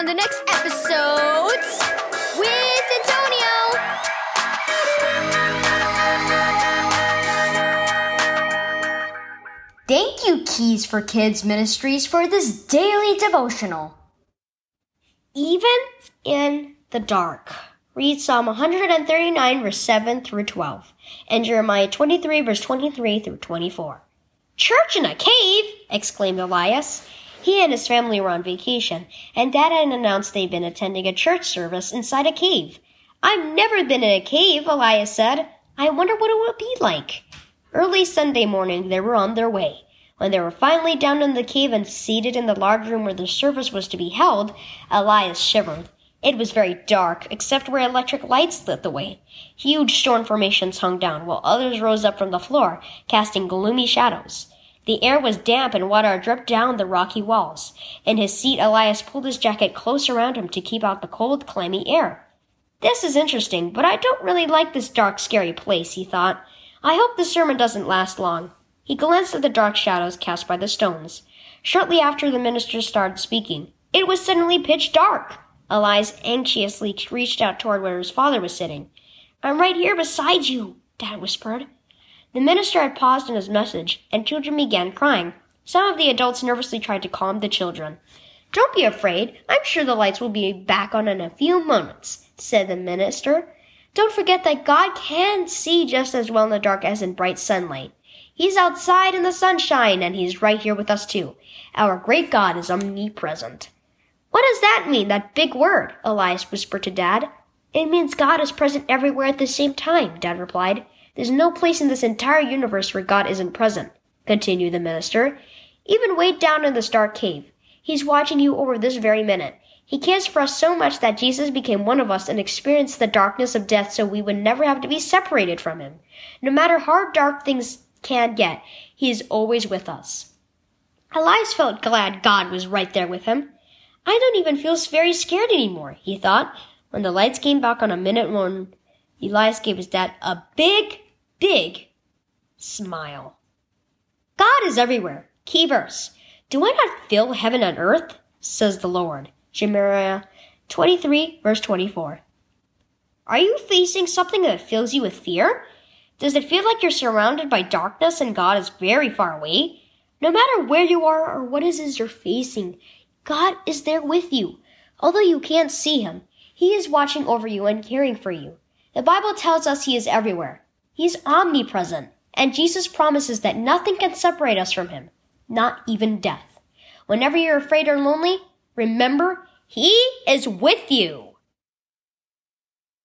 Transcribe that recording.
on the next epiSOWdes with Antonio. Thank you, Keys for Kids Ministries, for this daily devotional. Even in the dark. Read Psalm 139, verse 7 through 12, and Jeremiah 23, verse 23 through 24. Church in a cave! exclaimed Elias. He and his family were on vacation, and Dad had announced they'd been attending a church service inside a cave. I've never been in a cave, Elias said. I wonder what it would be like. Early Sunday morning, they were on their way. When they were finally down in the cave and seated in the large room where the service was to be held, Elias shivered. It was very dark, except where electric lights lit the way. Huge storm formations hung down, while others rose up from the floor, casting gloomy shadows. The air was damp and water dripped down the rocky walls. In his seat, Elias pulled his jacket close around him to keep out the cold, clammy air. This is interesting, but I don't really like this dark, scary place, he thought. I hope the sermon doesn't last long. He glanced at the dark shadows cast by the stones. Shortly after the minister started speaking, it was suddenly pitch dark. Elias anxiously reached out toward where his father was sitting. I'm right here beside you, Dad whispered. The minister had paused in his message, and children began crying. Some of the adults nervously tried to calm the children. Don't be afraid. I'm sure the lights will be back on in a few moments, said the minister. Don't forget that God can see just as well in the dark as in bright sunlight. He's outside in the sunshine, and He's right here with us too. Our great God is omnipresent. What does that mean, that big word? Elias whispered to Dad. It means God is present everywhere at the same time, Dad replied. There's no place in this entire universe where God isn't present, continued the minister. Even way down in this dark cave, He's watching you over this very minute. He cares for us so much that Jesus became one of us and experienced the darkness of death so we would never have to be separated from him. No matter how dark things can get, he is always with us. Elias felt glad God was right there with him. I don't even feel very scared anymore, he thought. When the lights came back on a minute one, Elias gave his dad a big, big smile. God is everywhere. Key verse. Do I not fill heaven and earth? says the Lord. Jeremiah 23, verse 24. Are you facing something that fills you with fear? Does it feel like you're surrounded by darkness and God is very far away? No matter where you are or what it is you're facing, God is there with you. Although you can't see Him, He is watching over you and caring for you. The Bible tells us He is everywhere. He's omnipresent, and Jesus promises that nothing can separate us from Him, not even death. Whenever you're afraid or lonely, Remember, He is with you.